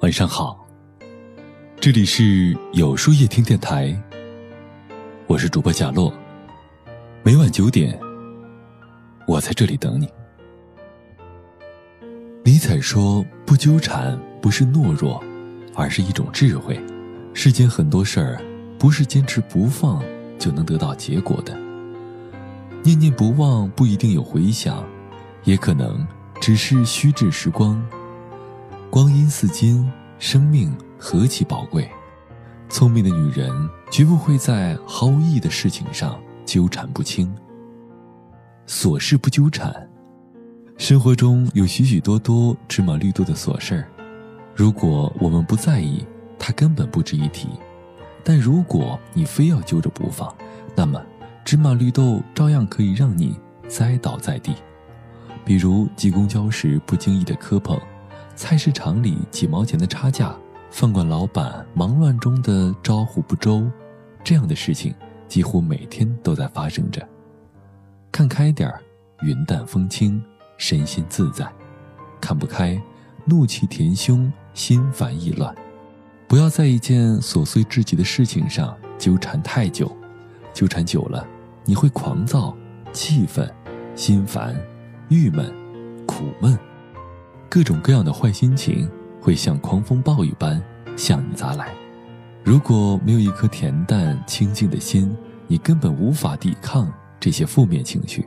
晚上好，这里是有书夜听电台，我是主播贾洛。每晚九点，我在这里等你。尼采说：“不纠缠不是懦弱，而是一种智慧。世间很多事儿，不是坚持不放就能得到结果的。念念不忘不一定有回响，也可能只是虚掷时光。光阴似金，生命何其宝贵！聪明的女人绝不会在毫无意义的事情上纠缠不清。琐事不纠缠。”生活中有许许多多芝麻绿豆的琐事儿，如果我们不在意，它根本不值一提；但如果你非要揪着不放，那么芝麻绿豆照样可以让你栽倒在地。比如挤公交时不经意的磕碰，菜市场里几毛钱的差价，饭馆老板忙乱中的招呼不周，这样的事情几乎每天都在发生着。看开点儿，云淡风轻。身心自在，看不开，怒气填胸，心烦意乱。不要在一件琐碎至极的事情上纠缠太久，纠缠久了，你会狂躁、气愤、心烦、郁闷、苦闷，各种各样的坏心情会像狂风暴雨般向你砸来。如果没有一颗恬淡清静的心，你根本无法抵抗这些负面情绪。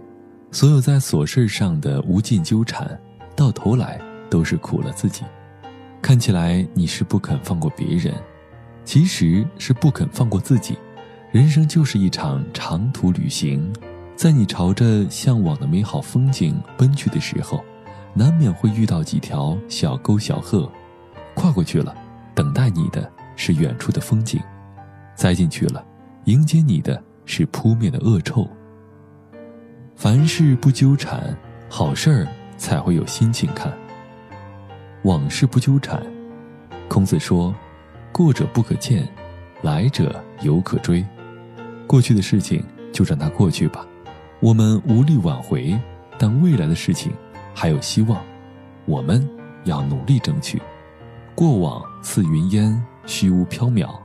所有在琐事上的无尽纠缠，到头来都是苦了自己。看起来你是不肯放过别人，其实是不肯放过自己。人生就是一场长途旅行，在你朝着向往的美好风景奔去的时候，难免会遇到几条小沟小壑，跨过去了，等待你的是远处的风景；栽进去了，迎接你的是扑面的恶臭。凡事不纠缠，好事儿才会有心情看。往事不纠缠，孔子说：“过者不可见，来者犹可追。”过去的事情就让它过去吧，我们无力挽回，但未来的事情还有希望，我们要努力争取。过往似云烟，虚无缥缈，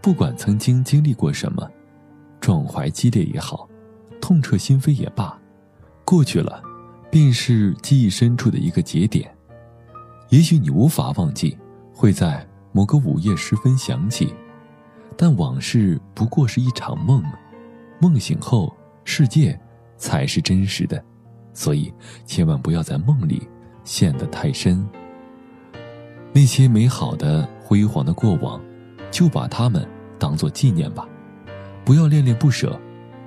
不管曾经经历过什么，壮怀激烈也好。痛彻心扉也罢，过去了，便是记忆深处的一个节点。也许你无法忘记，会在某个午夜时分想起，但往事不过是一场梦，梦醒后，世界才是真实的。所以，千万不要在梦里陷得太深。那些美好的、辉煌的过往，就把它们当作纪念吧，不要恋恋不舍，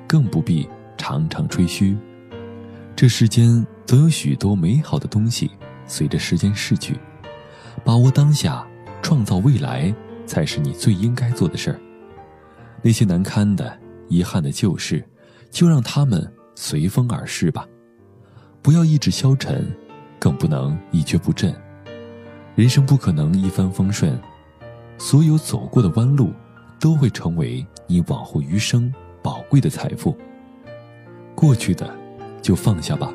更不必。常常吹嘘，这世间总有许多美好的东西随着时间逝去，把握当下，创造未来，才是你最应该做的事儿。那些难堪的、遗憾的旧事，就让他们随风而逝吧，不要意志消沉，更不能一蹶不振。人生不可能一帆风顺，所有走过的弯路，都会成为你往后余生宝贵的财富。过去的，就放下吧。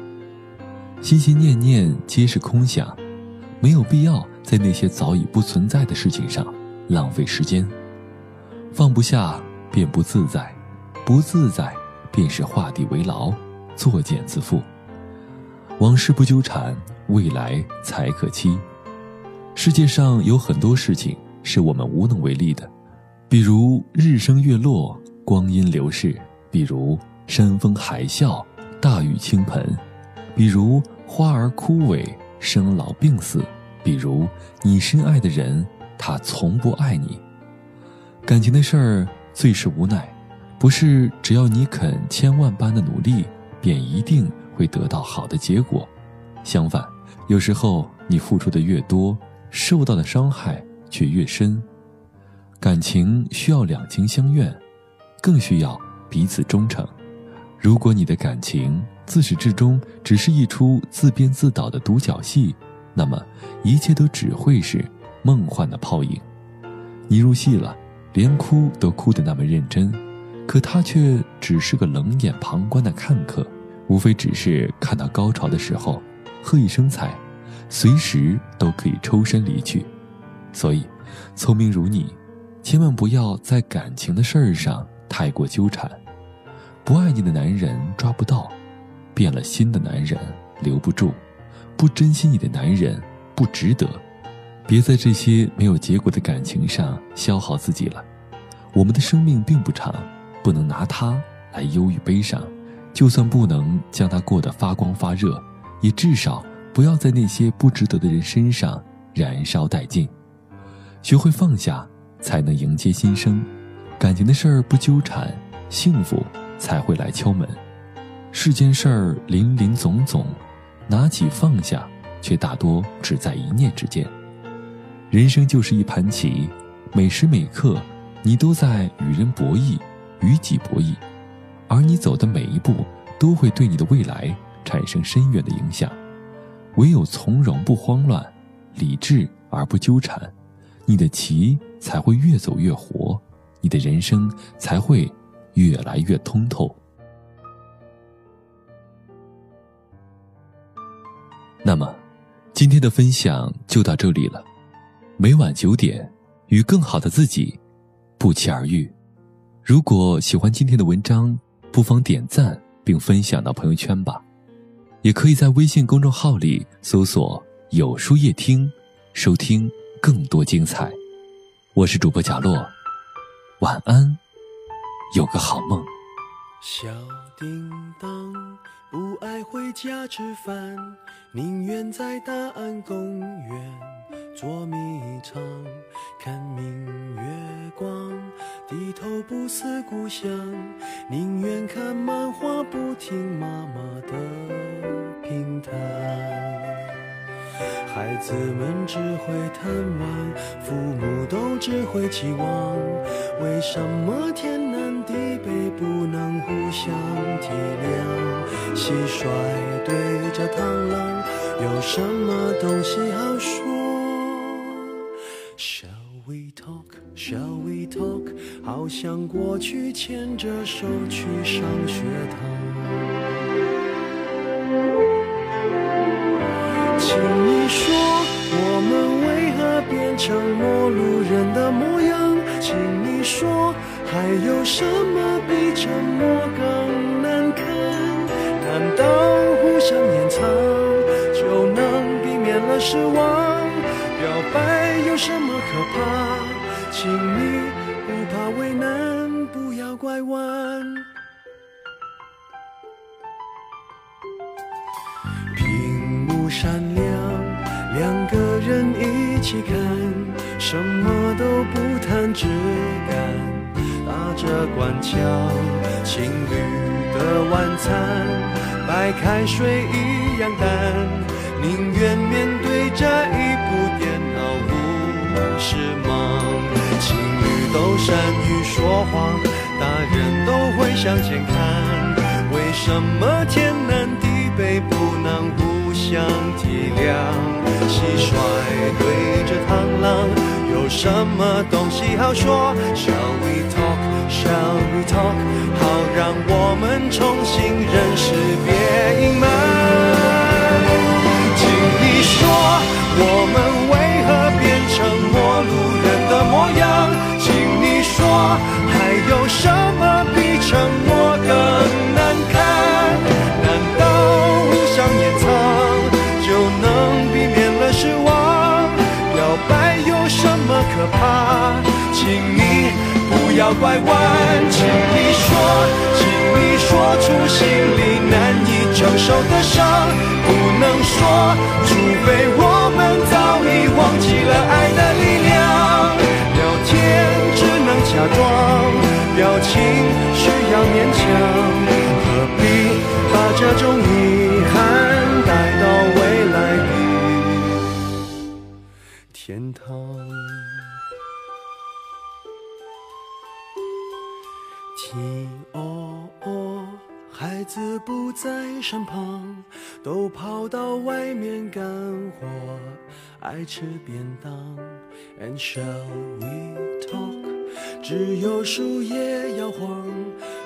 心心念念皆是空想，没有必要在那些早已不存在的事情上浪费时间。放不下便不自在，不自在便是画地为牢，作茧自缚。往事不纠缠，未来才可期。世界上有很多事情是我们无能为力的，比如日升月落，光阴流逝；比如。山风海啸，大雨倾盆；比如花儿枯萎，生老病死；比如你深爱的人，他从不爱你。感情的事儿最是无奈，不是只要你肯千万般的努力，便一定会得到好的结果。相反，有时候你付出的越多，受到的伤害却越深。感情需要两情相愿，更需要彼此忠诚。如果你的感情自始至终只是一出自编自导的独角戏，那么一切都只会是梦幻的泡影。你入戏了，连哭都哭得那么认真，可他却只是个冷眼旁观的看客，无非只是看到高潮的时候，喝一声彩，随时都可以抽身离去。所以，聪明如你，千万不要在感情的事儿上太过纠缠。不爱你的男人抓不到，变了心的男人留不住，不珍惜你的男人不值得。别在这些没有结果的感情上消耗自己了。我们的生命并不长，不能拿它来忧郁悲伤。就算不能将它过得发光发热，也至少不要在那些不值得的人身上燃烧殆尽。学会放下，才能迎接新生。感情的事儿不纠缠，幸福。才会来敲门。世间事儿林林总总，拿起放下，却大多只在一念之间。人生就是一盘棋，每时每刻，你都在与人博弈，与己博弈，而你走的每一步，都会对你的未来产生深远的影响。唯有从容不慌乱，理智而不纠缠，你的棋才会越走越活，你的人生才会。越来越通透。那么，今天的分享就到这里了。每晚九点，与更好的自己不期而遇。如果喜欢今天的文章，不妨点赞并分享到朋友圈吧。也可以在微信公众号里搜索“有书夜听”，收听更多精彩。我是主播贾洛，晚安。有个好梦。小叮当不爱回家吃饭，宁愿在大安公园捉迷藏，看明月光，低头不思故乡，宁愿看漫画不听妈妈的评弹。孩子们只会贪玩，父母都只会期望，为什么天南？地北不能互相体谅，蟋蟀对着螳螂，有什么东西好说好像过去牵着手去上学堂。请你说，我们为何变成陌路人的模样？请你说。还有什么比沉默更难堪？难道互相掩藏就能避免了失望？表白有什么可怕？请你，拐弯。屏幕闪亮，两个人一起看，什么都不谈，只敢。打着官腔，情侣的晚餐，白开水一样淡，宁愿面对这一部电脑不是忙。情侣都善于说谎，向前看，为什么天南地北不能互相体谅？蟋蟀对着螳螂。有什么东西好说？Shall we talk? Shall we talk? 好让我们重新认识，可怕，请你不要拐弯，请你说，请你说出心里难以承受的伤，不能说，除非我们早已忘记了爱的力量。聊天只能假装，表情需要勉强，何必把这种孩子不在身旁，都跑到外面干活，爱吃便当。And shall we talk？只有树叶摇晃，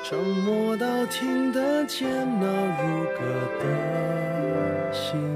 沉默到听得见那如歌的心。